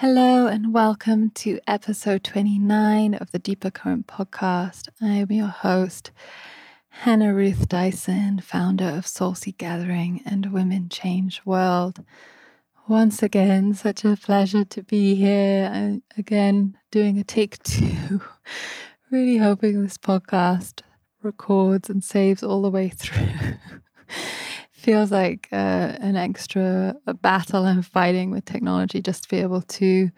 Hello and welcome to episode 29 of the Deeper Current podcast. I am your host, Hannah Ruth Dyson, founder of Soul Seed Gathering and Women Change World. Once again, such a pleasure to be here. And again, doing a take two. really hoping this podcast records and saves all the way through. feels like uh, an extra battle I'm fighting with technology just to be able to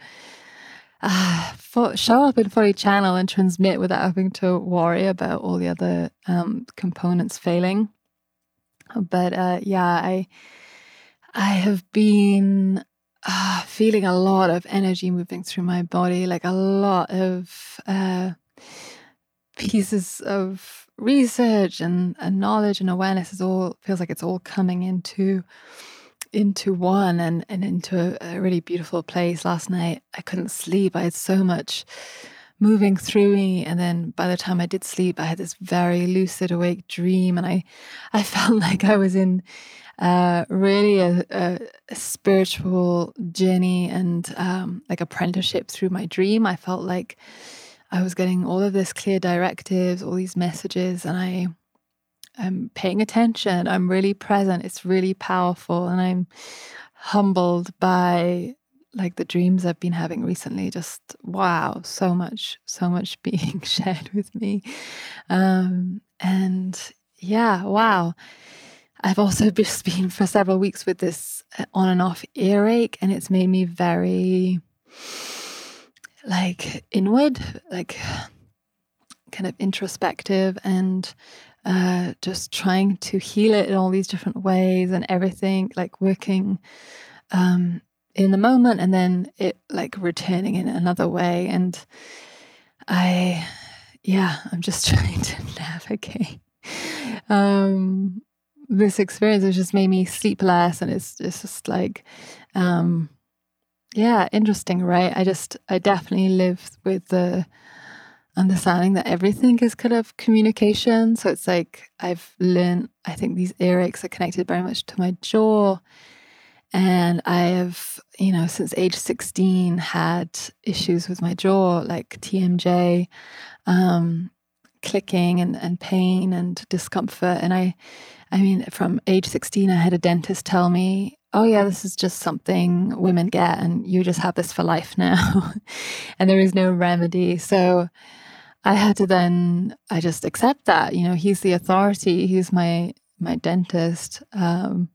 uh, for, show up in fully channel and transmit without having to worry about all the other um, components failing. But uh, yeah, I I have been uh, feeling a lot of energy moving through my body, like a lot of uh, pieces of research and, and knowledge and awareness is all feels like it's all coming into into one and, and into a, a really beautiful place. Last night I couldn't sleep. I had so much moving through me and then by the time I did sleep I had this very lucid awake dream and I I felt like I was in uh, really a, a, a, spiritual journey and um, like apprenticeship through my dream. I felt like I was getting all of this clear directives, all these messages, and I am paying attention. I'm really present. It's really powerful, and I'm humbled by like the dreams I've been having recently. Just wow, so much, so much being shared with me, um, and yeah, wow. I've also just been for several weeks with this on and off earache, and it's made me very like inward, like kind of introspective and uh, just trying to heal it in all these different ways and everything, like working um, in the moment and then it like returning in another way. And I, yeah, I'm just trying to navigate. Um, this experience has just made me sleep less and it's, it's just like um, yeah, interesting, right? I just, I definitely live with the understanding that everything is kind of communication. So it's like I've learned, I think these earaches are connected very much to my jaw. And I have, you know, since age 16 had issues with my jaw, like TMJ, um, clicking and, and pain and discomfort. And I, I mean, from age 16, I had a dentist tell me oh yeah this is just something women get and you just have this for life now. And there is no remedy. So i had to then i just accept that you know he's the authority he's my my dentist. Um,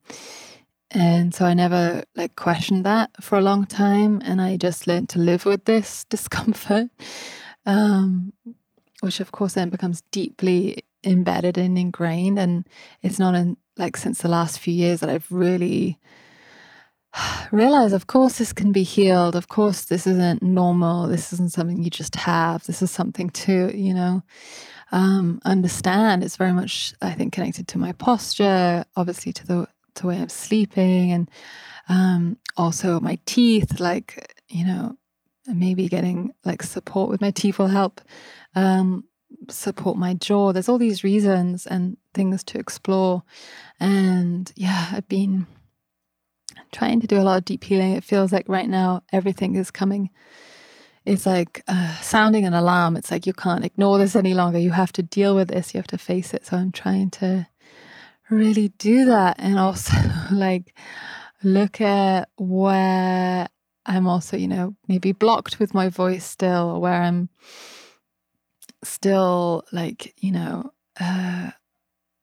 and so i never like questioned that for a long time and i just learned to live with this discomfort. Um, which of course then becomes deeply embedded and ingrained and it's not in like since the last few years that i've really realized, of course, this can be healed. Of course, this isn't normal. This isn't something you just have. This is something to, you know, um, understand. It's very much, I think, connected to my posture, obviously to the, to way I'm sleeping, and um, also my teeth. Like, you know, maybe getting like support with my teeth will help um, support my jaw. There's all these reasons and things to explore. And yeah, I've been trying to do a lot of deep healing. It feels like right now everything is coming. It's like uh, sounding an alarm. It's like you can't ignore this any longer. You have to deal with this. You have to face it. So I'm trying to really do that and also like look at where I'm also, you know, maybe blocked with my voice still, or where I'm still like, you know, uh,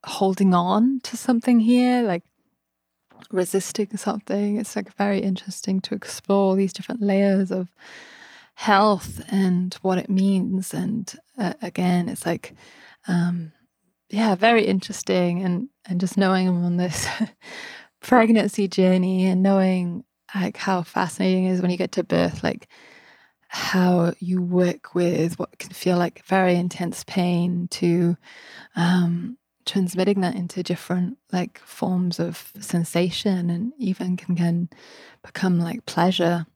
holding on to something here, like resisting something. It's like very interesting to explore these different layers of health and what it means. And uh, again, it's like, um, yeah, very interesting. And and just knowing I'm on this pregnancy journey and knowing like how fascinating is when you get to birth, like how you work with what can feel like very intense pain to um, transmitting that into different like forms of sensation and even can, can become like pleasure.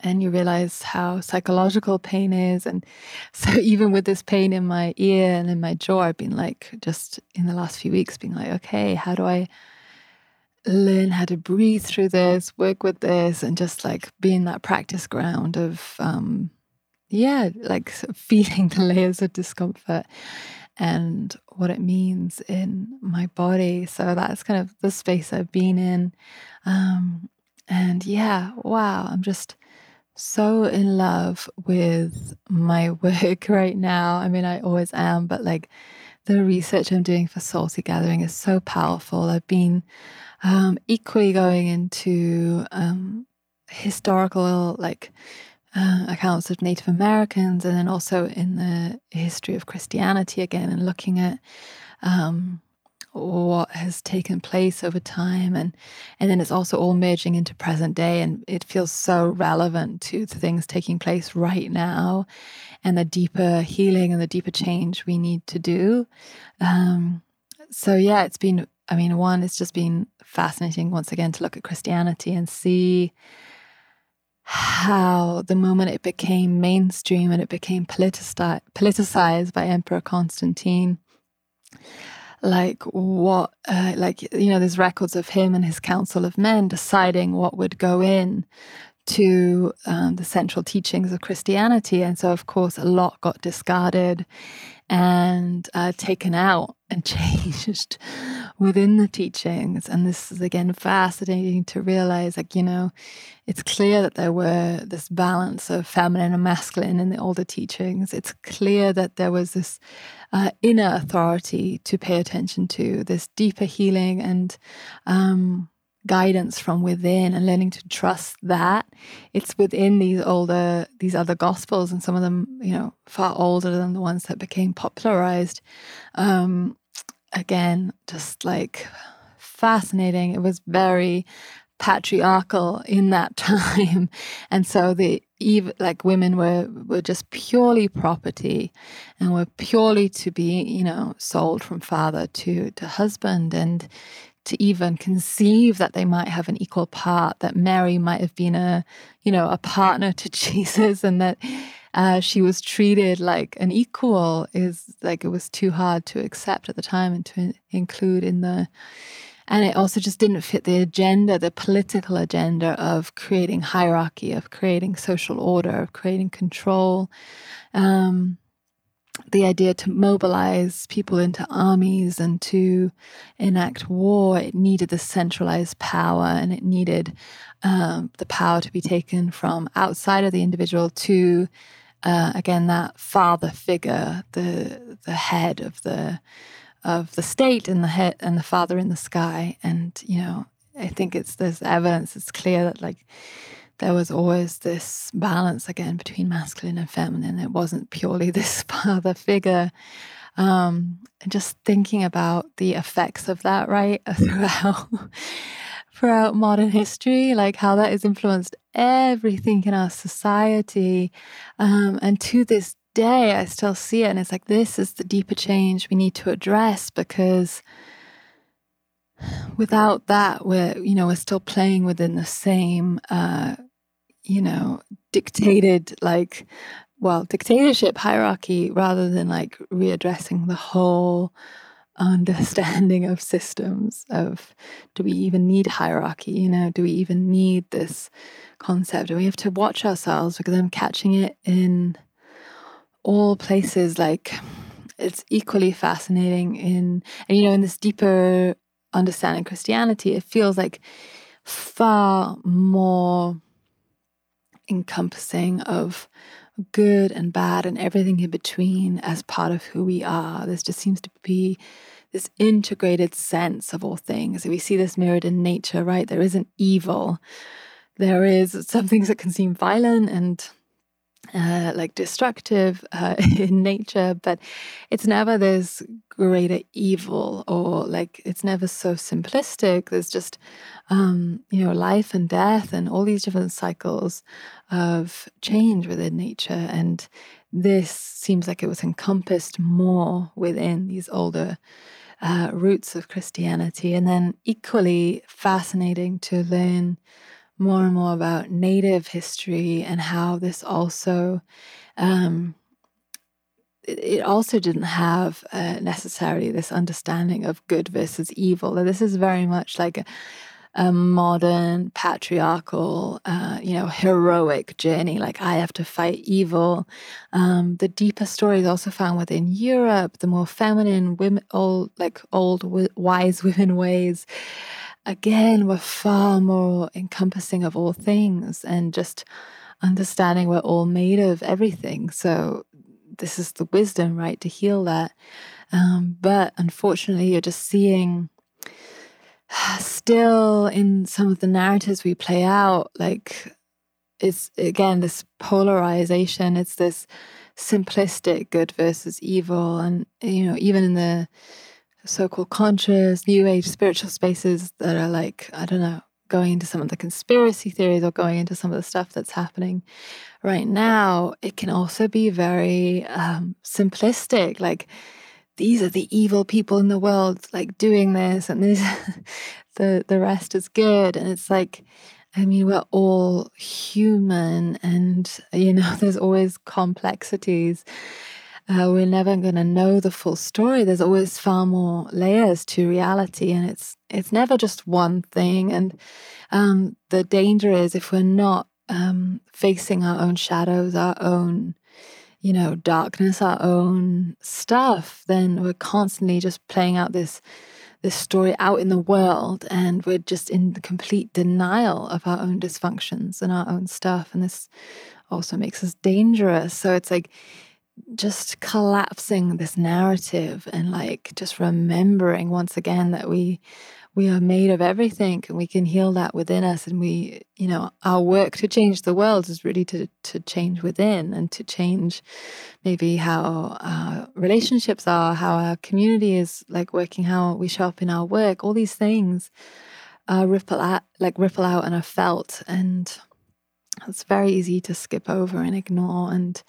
And you realize how psychological pain is. And so even with this pain in my ear and in my jaw i've been like just in the last few weeks being like okay how do i learn how to breathe through this, work with this, and just like be in that practice ground of, um, yeah, like feeling the layers of discomfort and what it means in my body. So that's kind of the space I've been in. Um, and yeah, wow, I'm just so in love with my work right now. I mean, I always am, but like the research I'm doing for Soul Seed Gathering is so powerful. I've been um, equally going into um, historical, like, uh, accounts of Native Americans, and then also in the history of Christianity again, and looking at um, what has taken place over time, and and then it's also all merging into present day, and it feels so relevant to the things taking place right now, and the deeper healing and the deeper change we need to do. Um, so yeah, it's been. I mean, one, it's just been fascinating once again to look at Christianity and see how the moment it became mainstream and it became politicized, politicized by Emperor Constantine, like what, uh, like, you know, there's records of him and his council of men deciding what would go in to um, the central teachings of Christianity. And so, of course, a lot got discarded and uh, taken out and changed within the teachings. And this is again fascinating to realize like, you know, it's clear that there were this balance of feminine and masculine in the older teachings. It's clear that there was this uh, inner authority to pay attention to, this deeper healing and um, guidance from within and learning to trust that it's within these older these other gospels and some of them you know far older than the ones that became popularized. Um again just like fascinating. It was very patriarchal in that time. And so the even like women were were just purely property and were purely to be you know sold from father to to husband. And to even conceive that they might have an equal part, that Mary might have been a, you know, a partner to Jesus and that uh, she was treated like an equal is like it was too hard to accept at the time and to include in the and it also just didn't fit the agenda the political agenda of creating hierarchy of creating social order of creating control. Um, the idea to mobilize people into armies and to enact war, it needed the centralized power and it needed um, the power to be taken from outside of the individual to, uh, again, that father figure, the the head of the of the state and the head and the father in the sky. And you know, I think it's there's evidence. It's clear that like there was always this balance again between masculine and feminine. It wasn't purely this father figure. Um, and just thinking about the effects of that, right, throughout throughout modern history, like how that has influenced everything in our society. Um, and to this day, I still see it, and it's like this is the deeper change we need to address because without that, we're you know we're still playing within the same uh, you know, dictated like, well, dictatorship hierarchy rather than like readdressing the whole understanding of systems of do we even need hierarchy you know? Do we even need this concept? Do we have to watch ourselves? Because i'm catching it in all places like it's equally fascinating in and you know in this deeper understanding christianity it feels like far more encompassing of good and bad and everything in between as part of who we are. There just seems to be this integrated sense of all things. We see this mirrored in nature, right? There isn't evil. There is some things that can seem violent and uh, like destructive uh, in nature, but it's never this greater evil or like it's never so simplistic. There's just, um, you know, life and death and all these different cycles of change within nature. And this seems like it was encompassed more within these older uh, roots of Christianity. And then equally fascinating to learn more and more about Native history and how this also. Um, it also didn't have uh, necessarily this understanding of good versus evil. This is very much like a, a modern patriarchal, uh, you know, heroic journey. Like I have to fight evil. Um, the deeper stories also found within Europe, the more feminine women, old like old wise women ways. Again, we're far more encompassing of all things and just understanding we're all made of everything. So this is the wisdom, right, to heal that. Um, but unfortunately, you're just seeing still in some of the narratives we play out, like it's again this polarization. It's this simplistic good versus evil, and you know, even in the so-called conscious, new age spiritual spaces that are like I don't know, going into some of the conspiracy theories or going into some of the stuff that's happening right now, it can also be very um, simplistic. Like these are the evil people in the world like doing this and this the the rest is good and it's like i mean we're all human and you know there's always complexities uh, we're never going to know the full story there's always far more layers to reality and it's it's never just one thing and um, the danger is if we're not um, facing our own shadows our own you know, darkness, our own stuff, then we're constantly just playing out this this story out in the world and we're just in complete denial of our own dysfunctions and our own stuff. And this also makes us dangerous. So it's like just collapsing this narrative and like just remembering once again that we we are made of everything and we can heal that within us. And we you know our work to change the world is really to to change within and to change maybe how our relationships are how our community is like working how we show up in our work. All these things uh, ripple out like ripple out and are felt. And it's very easy to skip over and ignore and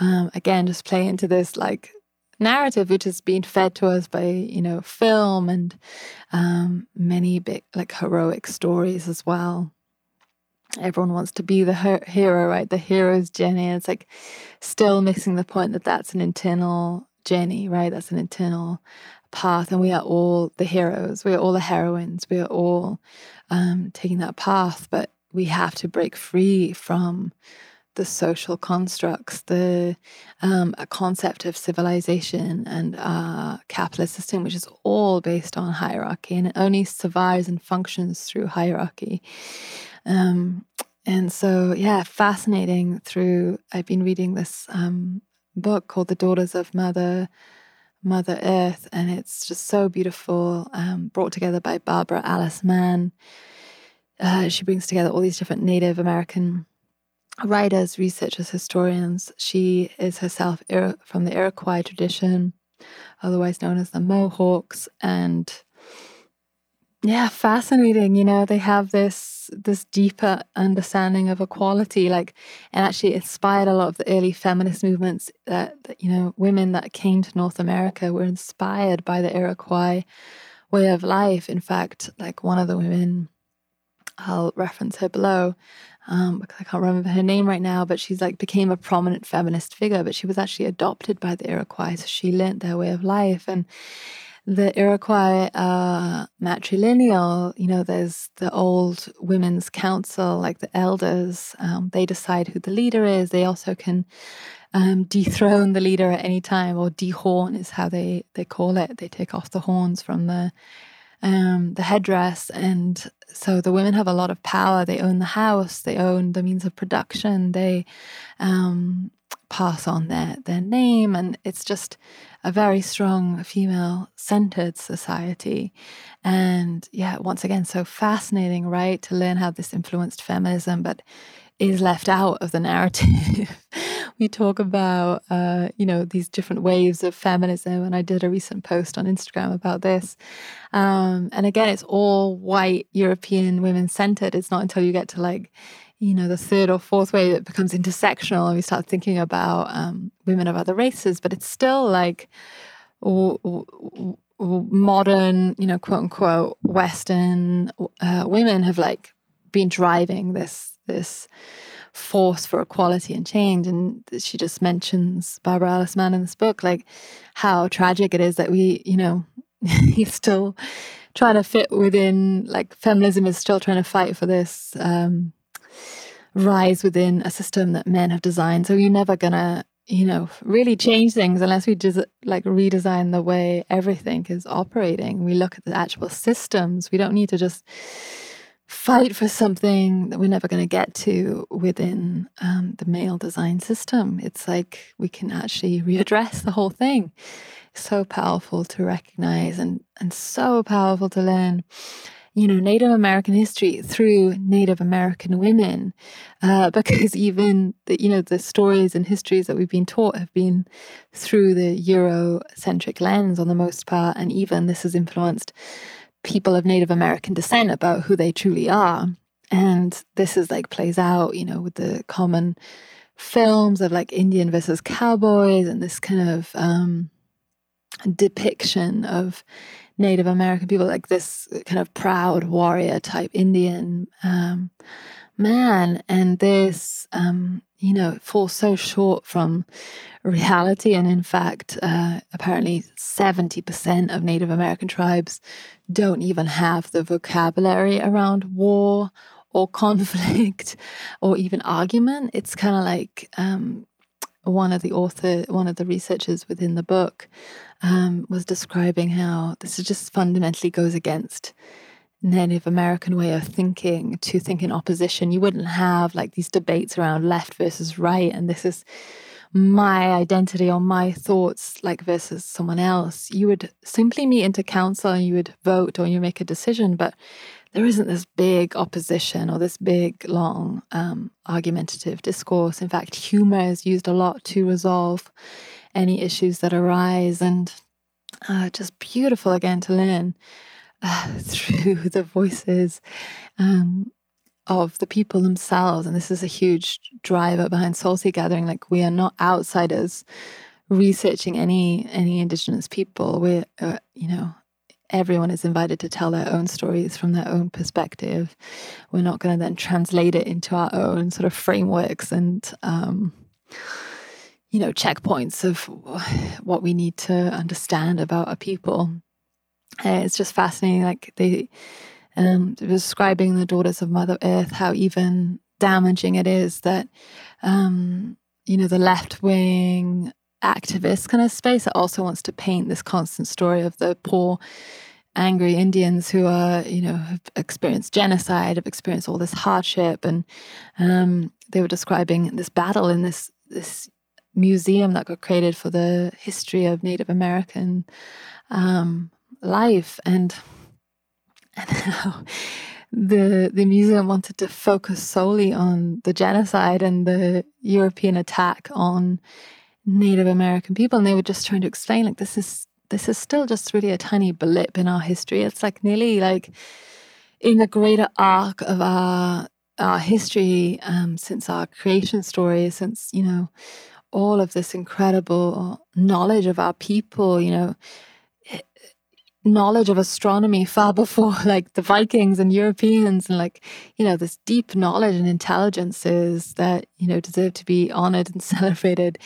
um, again just play into this like narrative which has been fed to us by you know film and um, many big like heroic stories as well. Everyone wants to be the her- hero right? The hero's journey. It's like still missing the point that that's an internal journey right? That's an internal path. And we are all the heroes. We are all the heroines. We are all um, taking that path. But we have to break free from the social constructs, the um, concept of civilization and a capitalist system, which is all based on hierarchy and it only survives and functions through hierarchy. Um, and so, yeah, fascinating. Through I've been reading this um, book called "The Daughters of Mother." Mother Earth, and it's just so beautiful, um, brought together by Barbara Alice Mann. Uh, she brings together all these different Native American writers, researchers, historians. She is herself from the Iroquois tradition, otherwise known as the Mohawks, and yeah, fascinating. You know, they have this this deeper understanding of equality, like, and actually inspired a lot of the early feminist movements. That, that you know, women that came to North America were inspired by the Iroquois way of life. In fact, like one of the women, I'll reference her below um, I can't remember her name right now, but she's like became a prominent feminist figure. But she was actually adopted by the Iroquois, so she learned their way of life. And the Iroquois are matrilineal, you know, there's the old women's council, like the elders. Um, they decide who the leader is. They also can um, dethrone the leader at any time, or dehorn is how they they call it. They take off the horns from the um, the headdress. And so the women have a lot of power. They own the house, they own the means of production, they um, pass on their, their name. And it's just a very strong female centered society. And yeah, once again, so fascinating, right? To learn how this influenced feminism, but is left out of the narrative. we talk about, uh, you know, these different waves of feminism, and I did a recent post on Instagram about this. Um, and again, it's all white European women centered. It's not until you get to like, you know, the third or fourth wave that becomes intersectional, and we start thinking about um, women of other races. But it's still like. modern, you know, quote unquote, Western uh, women have like been driving this this force for equality and change. And she just mentions Barbara Alice Mann in this book, like how tragic it is that we, you know, he's still trying to fit within like feminism is still trying to fight for this um, rise within a system that men have designed. So you're never gonna, you know, really change things unless we just like redesign the way everything is operating. We look at the actual systems. We don't need to just fight for something that we're never going to get to within um, the male design system. It's like we can actually readdress the whole thing. So powerful to recognize and, and so powerful to learn. You know, Native American history through Native American women, uh, because even the, you know the stories and histories that we've been taught have been through the Eurocentric lens on the most part, and even this has influenced people of Native American descent about who they truly are. And this is like plays out, you know, with the common films of like Indian versus cowboys and this kind of um, depiction of Native American people, like this kind of proud warrior type Indian um, man. And this, um, you know, falls so short from reality. And in fact, uh, apparently 70% of Native American tribes don't even have the vocabulary around war or conflict or even argument. It's kind of like um, one of the author, one of the researchers within the book um, was describing how this just fundamentally goes against Native American way of thinking to think in opposition. You wouldn't have like these debates around left versus right, and this is my identity or my thoughts like versus someone else you would simply meet into council and you would vote or you make a decision but there isn't this big opposition or this big long um, argumentative discourse in fact humor is used a lot to resolve any issues that arise and uh, just beautiful again to learn through the voices um, of the people themselves. And this is a huge driver behind Seed Gathering. Like we are not outsiders researching any any indigenous people. We're uh, you know everyone is invited to tell their own stories from their own perspective. We're not going to then translate it into our own sort of frameworks and um, you know checkpoints of what we need to understand about a people. Uh, it's just fascinating. Like they um, describing the daughters of Mother Earth, how even damaging it is that, um, you know, the left wing activist kind of space also wants to paint this constant story of the poor, angry Indians who are, you know, have experienced genocide, have experienced all this hardship, and um, they were describing this battle in this this museum that got created for the history of Native American um, life and and how the the museum wanted to focus solely on the genocide and the European attack on Native American people, and they were just trying to explain like this is this is still just really a tiny blip in our history. It's like nearly like in the greater arc of our our history um, since our creation story, since you know all of this incredible knowledge of our people, you know knowledge of astronomy far before like the Vikings and Europeans and like, you know, this deep knowledge and intelligences that, you know, deserve to be honored and celebrated.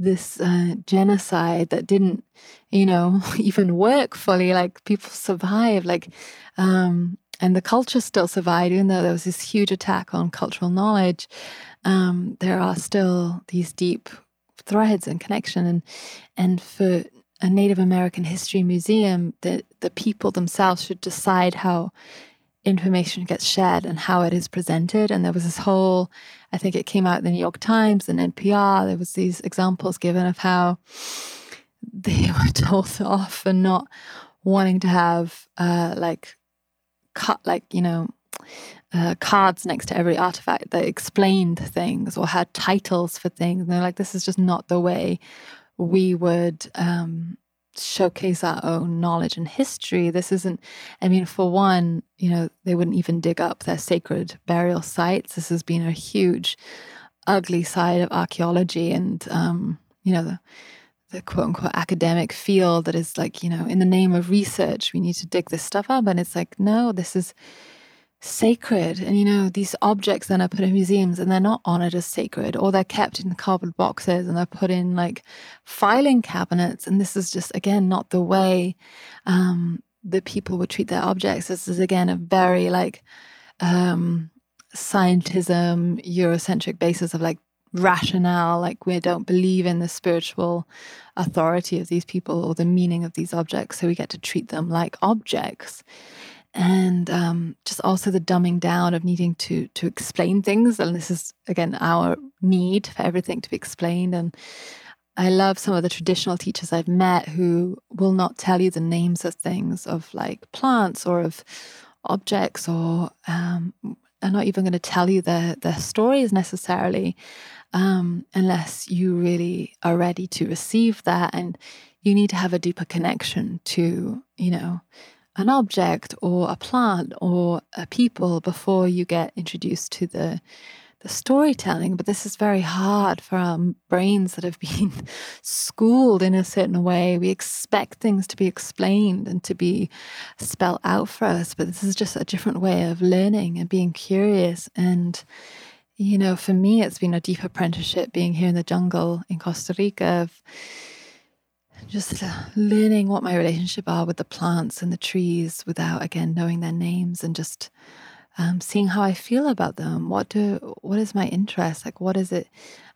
This uh, genocide that didn't, you know, even work fully. Like people survived, like, um, and the culture still survived, even though there was this huge attack on cultural knowledge. Um, there are still these deep threads and connection, and and for a Native American history museum, the, the people themselves should decide how information gets shared and how it is presented. And there was this whole, I think it came out in the New York Times and NPR, there was these examples given of how they were told off for not wanting to have uh, like cut like, you know, uh, cards next to every artifact that explained things or had titles for things. And they're like, this is just not the way we would um, showcase our own knowledge and history. This isn't, I mean, for one, you know, they wouldn't even dig up their sacred burial sites. This has been a huge, ugly side of archaeology and, um, you know, the, the quote unquote academic field that is like, you know, in the name of research, we need to dig this stuff up. And it's like, no, this is sacred. And you know, these objects then are put in museums and they're not honored as sacred, or they're kept in cardboard boxes and they're put in like filing cabinets. And this is just, again, not the way um, the people would treat their objects. This is again a very like um, scientism, Eurocentric basis of like rationale, like we don't believe in the spiritual authority of these people or the meaning of these objects, so we get to treat them like objects. And um, just also the dumbing down of needing to to explain things, and this is again our need for everything to be explained. And I love some of the traditional teachers I've met who will not tell you the names of things, of like plants or of objects, or um, are not even going to tell you their their stories necessarily um, unless you really are ready to receive that and you need to have a deeper connection to you know an object or a plant or a people before you get introduced to the the storytelling. But this is very hard for our brains that have been schooled in a certain way. We expect things to be explained and to be spelled out for us but this is just a different way of learning and being curious. And you know, for me, it's been a deep apprenticeship being here in the jungle in Costa Rica of just learning what my relationship are with the plants and the trees without again knowing their names and just um, seeing how I feel about them. What do what is my interest? Like what is it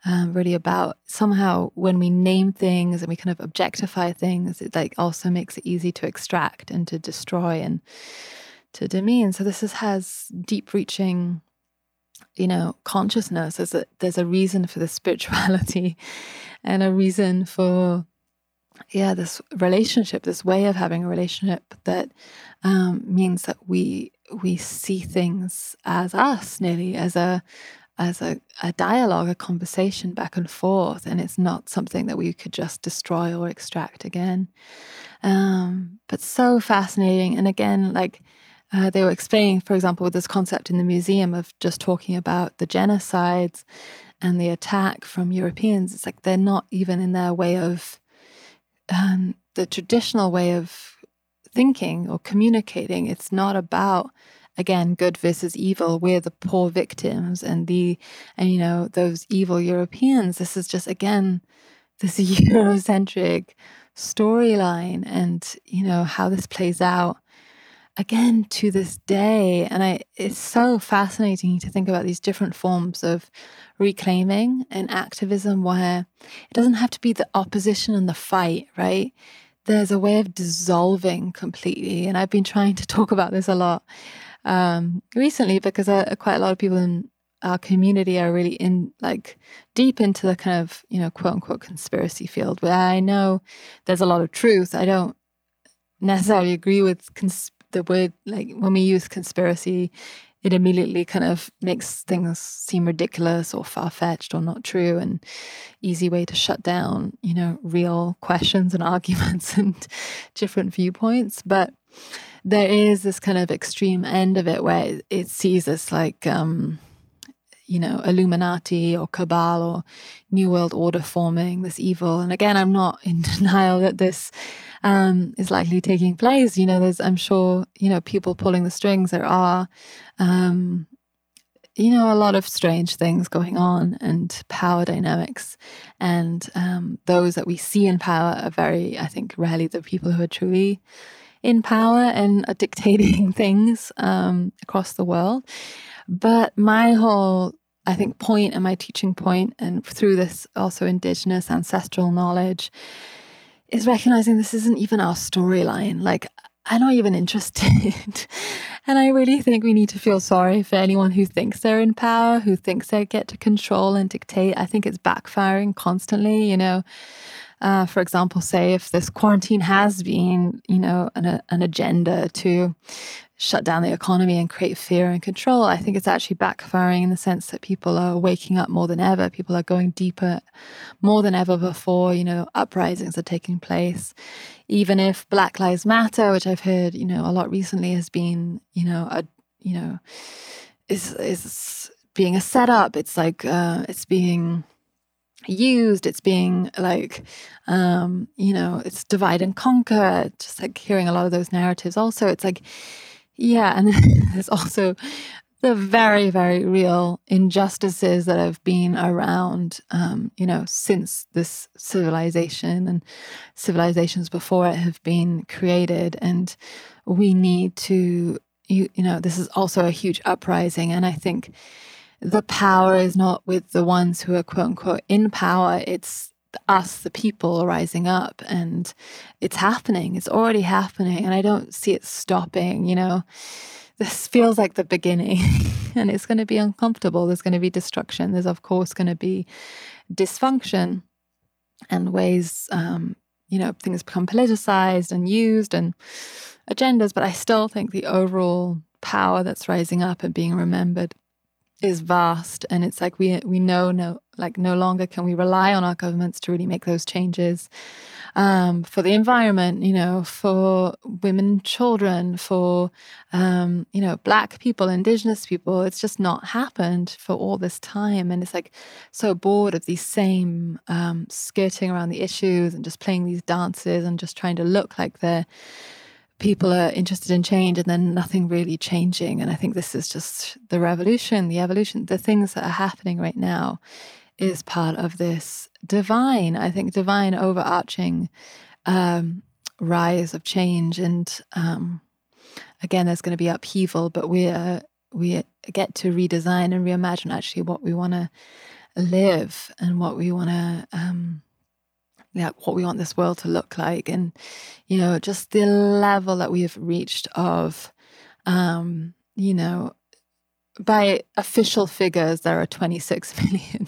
um, really about? Somehow when we name things and we kind of objectify things, it like also makes it easy to extract and to destroy and to demean. So this is, has deep reaching you know, consciousness. There's a there's a reason for the spirituality, and a reason for yeah this relationship, this way of having a relationship that um, means that we we see things as us, nearly as a as a, a dialogue, a conversation back and forth, and it's not something that we could just destroy or extract again. Um, but so fascinating, and again, like uh, they were explaining, for example, with this concept in the museum of just talking about the genocides and the attack from Europeans. It's like they're not even in their way of um, the traditional way of thinking or communicating. It's not about again good versus evil. We're the poor victims, and the and you know those evil Europeans. This is just again this Eurocentric storyline, and you know how this plays out again to this day and i it's so fascinating to think about these different forms of reclaiming and activism where it doesn't have to be the opposition and the fight right? There's a way of dissolving completely and i've been trying to talk about this a lot um, recently because uh, quite a lot of people in our community are really in like deep into the kind of you know quote unquote conspiracy field where i know there's a lot of truth. I don't necessarily agree with cons- the word like when we use conspiracy it immediately kind of makes things seem ridiculous or far-fetched or not true and easy way to shut down you know real questions and arguments and different viewpoints. But there is this kind of extreme end of it where it sees this like um you know, Illuminati or Cabal or New World Order forming, this evil. And again, I'm not in denial that this um, is likely taking place. You know, there's, I'm sure, you know, people pulling the strings. There are, um, you know, a lot of strange things going on and power dynamics. And um, those that we see in power are very, I think, rarely the people who are truly in power and are dictating things um, across the world. But my whole I think point and my teaching point and through this also indigenous ancestral knowledge is recognizing this isn't even our storyline. Like, I'm not even interested. and I really think we need to feel sorry for anyone who thinks they're in power, who thinks they get to control and dictate. I think it's backfiring constantly, you know. Uh, for example, say if this quarantine has been, you know, an, an agenda to shut down the economy and create fear and control, I think it's actually backfiring in the sense that people are waking up more than ever. People are going deeper more than ever before. You know, uprisings are taking place. Even if Black Lives Matter, which I've heard, you know, a lot recently has been, you know, a, you know, is is being a setup. It's like uh, it's being used it's being like um you know it's divide and conquer just like hearing a lot of those narratives also it's like yeah, and there's also the very, very real injustices that have been around, um, you know, since this civilization and civilizations before it have been created. And we need to, you, you know, this is also a huge uprising. And I think the power is not with the ones who are quote unquote in power, it's us, the people, rising up. And it's happening, it's already happening. And I don't see it stopping, you know this feels like the beginning and it's going to be uncomfortable. There's going to be destruction. There's, of course, going to be dysfunction and ways, um, you know, things become politicized and used and agendas. But I still think the overall power that's rising up and being remembered is vast. And it's like we we know no like no longer can we rely on our governments to really make those changes um, for the environment, you know, for women children, for, um, you know, black people, indigenous people. It's just not happened for all this time. And it's like so bored of these same um, skirting around the issues and just playing these dances and just trying to look like they're people are interested in change and then nothing really changing. And I think this is just the revolution, the evolution, the things that are happening right now is part of this divine, I think, divine overarching um, rise of change. And um, again, there's going to be upheaval, but we uh, we get to redesign and reimagine actually what we want to live and what we want to. Um, yeah, what we want this world to look like, and you know, just the level that we have reached of, um, you know, by official figures, there are 26 million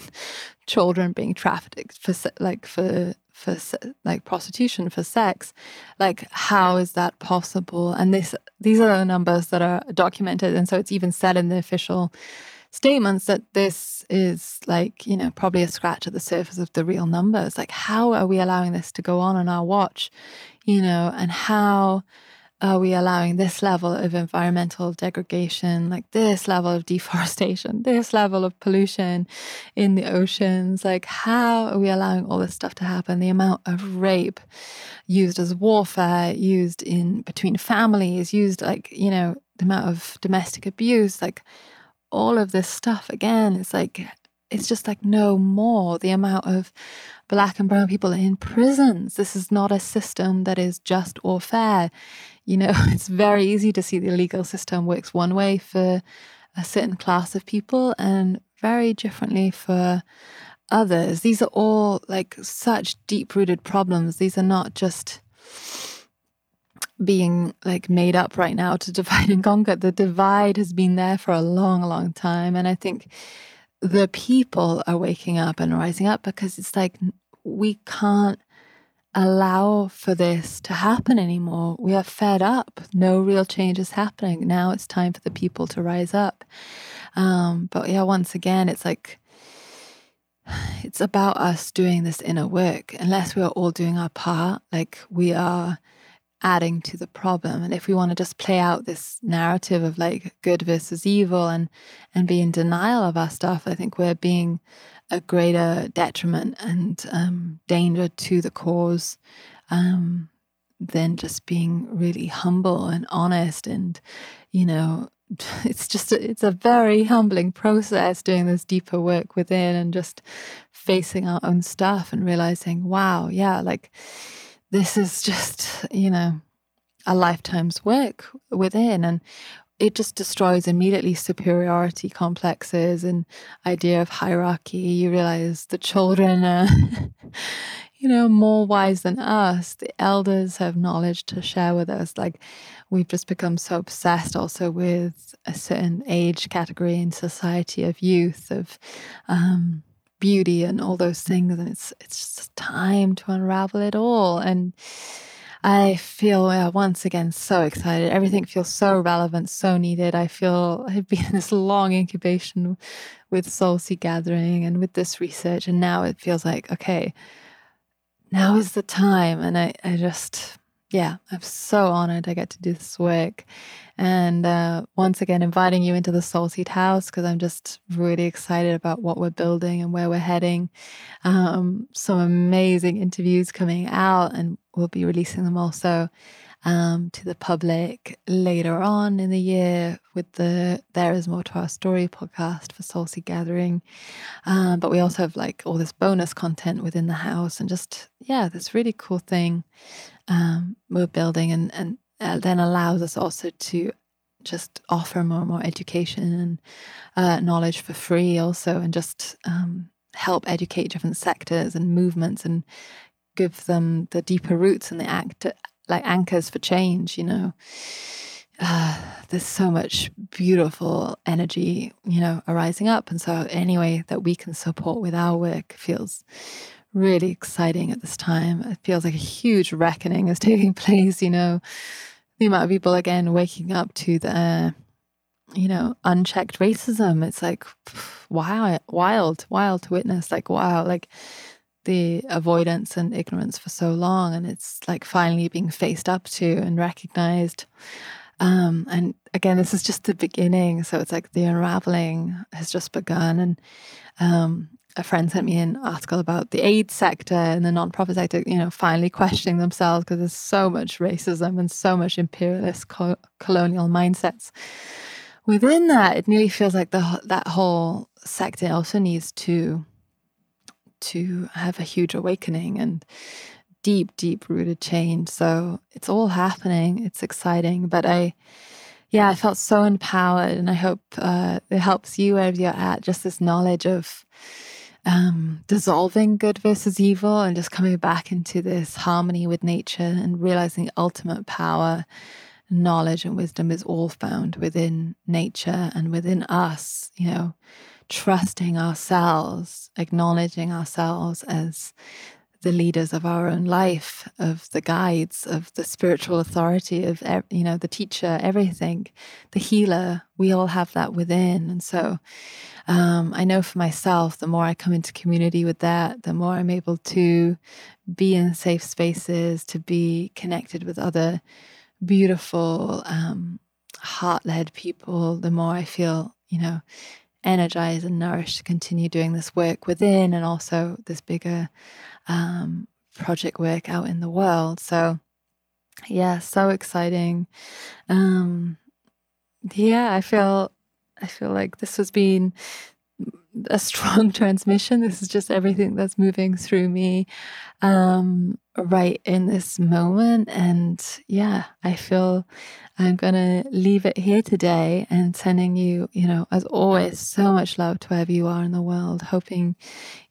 children being trafficked for like for for like prostitution for sex. Like, how is that possible? And this these are the numbers that are documented, and so it's even said in the official statements that this is like you know probably a scratch at the surface of the real numbers. Like, how are we allowing this to go on on our watch? You know, and how are we allowing this level of environmental degradation, like this level of deforestation, this level of pollution in the oceans? Like, how are we allowing all this stuff to happen? The amount of rape used as warfare, used in between families, used like, you know, the amount of domestic abuse, like all of this stuff again, it's like, it's just like no more. The amount of black and brown people in prisons. This is not a system that is just or fair you know, it's very easy to see the legal system works one way for a certain class of people and very differently for others. These are all like such deep rooted problems. These are not just being like made up right now to divide and conquer. The divide has been there for a long, long time. And I think the people are waking up and rising up because it's like we can't allow for this to happen anymore. We are fed up. No real change is happening. Now it's time for the people to rise up. Um, but yeah, once again, it's like, it's about us doing this inner work. Unless we are all doing our part, like we are adding to the problem. And if we want to just play out this narrative of like good versus evil and and be in denial of our stuff, I think we're being a greater detriment and um, danger to the cause um, than just being really humble and honest and you know it's just a, it's a very humbling process doing this deeper work within and just facing our own stuff and realizing wow yeah like this is just you know a lifetime's work within and it just destroys immediately superiority complexes and idea of hierarchy. You realize the children are, you know, more wise than us. The elders have knowledge to share with us. Like we've just become so obsessed also with a certain age category in society of youth, of um, beauty and all those things. And it's it's just time to unravel it all. And I feel uh, once again so excited. Everything feels so relevant, so needed. I feel I've been in this long incubation with Soul Seed Gathering and with this research, and now it feels like okay, now is the time. And I, I just, yeah, I'm so honored I get to do this work. And uh, once again, inviting you into the Soul Seed House because I'm just really excited about what we're building and where we're heading. Um, some amazing interviews coming out, and we'll be releasing them also um, to the public later on in the year with the There Is More to Our Story podcast for Soul Seed Gathering. Um, but we also have like all this bonus content within the house and just, yeah, this really cool thing um, we're building and, and uh, then allows us also to just offer more and more education and uh, knowledge for free also and just um, help educate different sectors and movements and give them the deeper roots and the act like anchors for change you know. Uh, there's so much beautiful energy you know arising up and so any way that we can support with our work feels really exciting at this time. It feels like a huge reckoning is taking place you know. The amount of people again waking up to the you know unchecked racism. It's like wow wild wild to witness. Like wow like the avoidance and ignorance for so long and it's like finally being faced up to and recognized. Um and again this is just the beginning so it's like the unraveling has just begun and um a friend sent me an article about the aid sector and the nonprofit sector, you know, finally questioning themselves because there's so much racism and so much imperialist co- colonial mindsets. Within that, it nearly feels like the that whole sector also needs to to have a huge awakening and deep, deep rooted change. So it's all happening. It's exciting, but I yeah, I felt so empowered, and I hope uh, it helps you wherever you're at. Just this knowledge of um, dissolving good versus evil and just coming back into this harmony with nature and realizing ultimate power, knowledge, and wisdom is all found within nature and within us, you know, trusting ourselves, acknowledging ourselves as the leaders of our own life, of the guides, of the spiritual authority, of you know the teacher, everything, the healer. We all have that within, and so um, I know for myself, the more I come into community with that, the more I'm able to be in safe spaces, to be connected with other beautiful, um, heart led people, the more I feel, you know, energized and nourished to continue doing this work within and also this bigger um, project work out in the world. So, yeah, so exciting. Um, yeah, I feel I feel like this has been a strong transmission. This is just everything that's moving through me um, right in this moment. And yeah, I feel I'm going to leave it here today and sending you, you know, as always, so much love to wherever you are in the world, hoping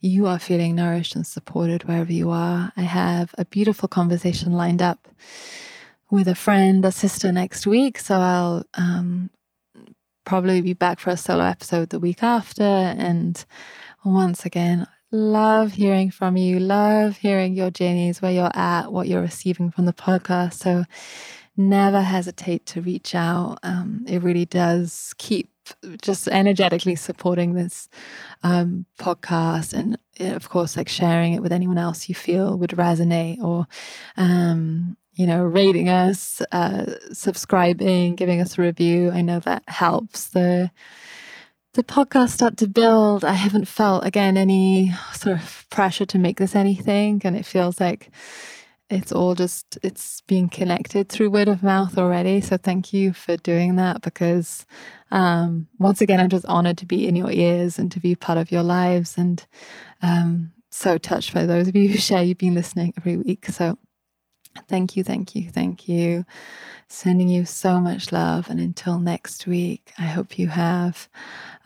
you are feeling nourished and supported wherever you are. I have a beautiful conversation lined up with a friend, a sister next week. So I'll um, probably be back for a solo episode the week after. And once again, love hearing from you, love hearing your journeys, where you're at, what you're receiving from the podcast. So never hesitate to reach out. Um, it really does keep just energetically supporting this um, podcast and of course like sharing it with anyone else you feel would resonate or um, you know, rating us, uh, subscribing, giving us a review. I know that helps the the podcast start to build. I haven't felt again any sort of pressure to make this anything, and it feels like it's all just it's being connected through word of mouth already. So thank you for doing that because um, once again, I'm just honored to be in your ears and to be part of your lives, and um, so touched by those of you who share. You've been listening every week, so Thank you, thank you, thank you. Sending you so much love. And until next week, I hope you have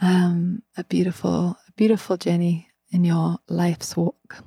um, a beautiful, beautiful journey in your life's walk.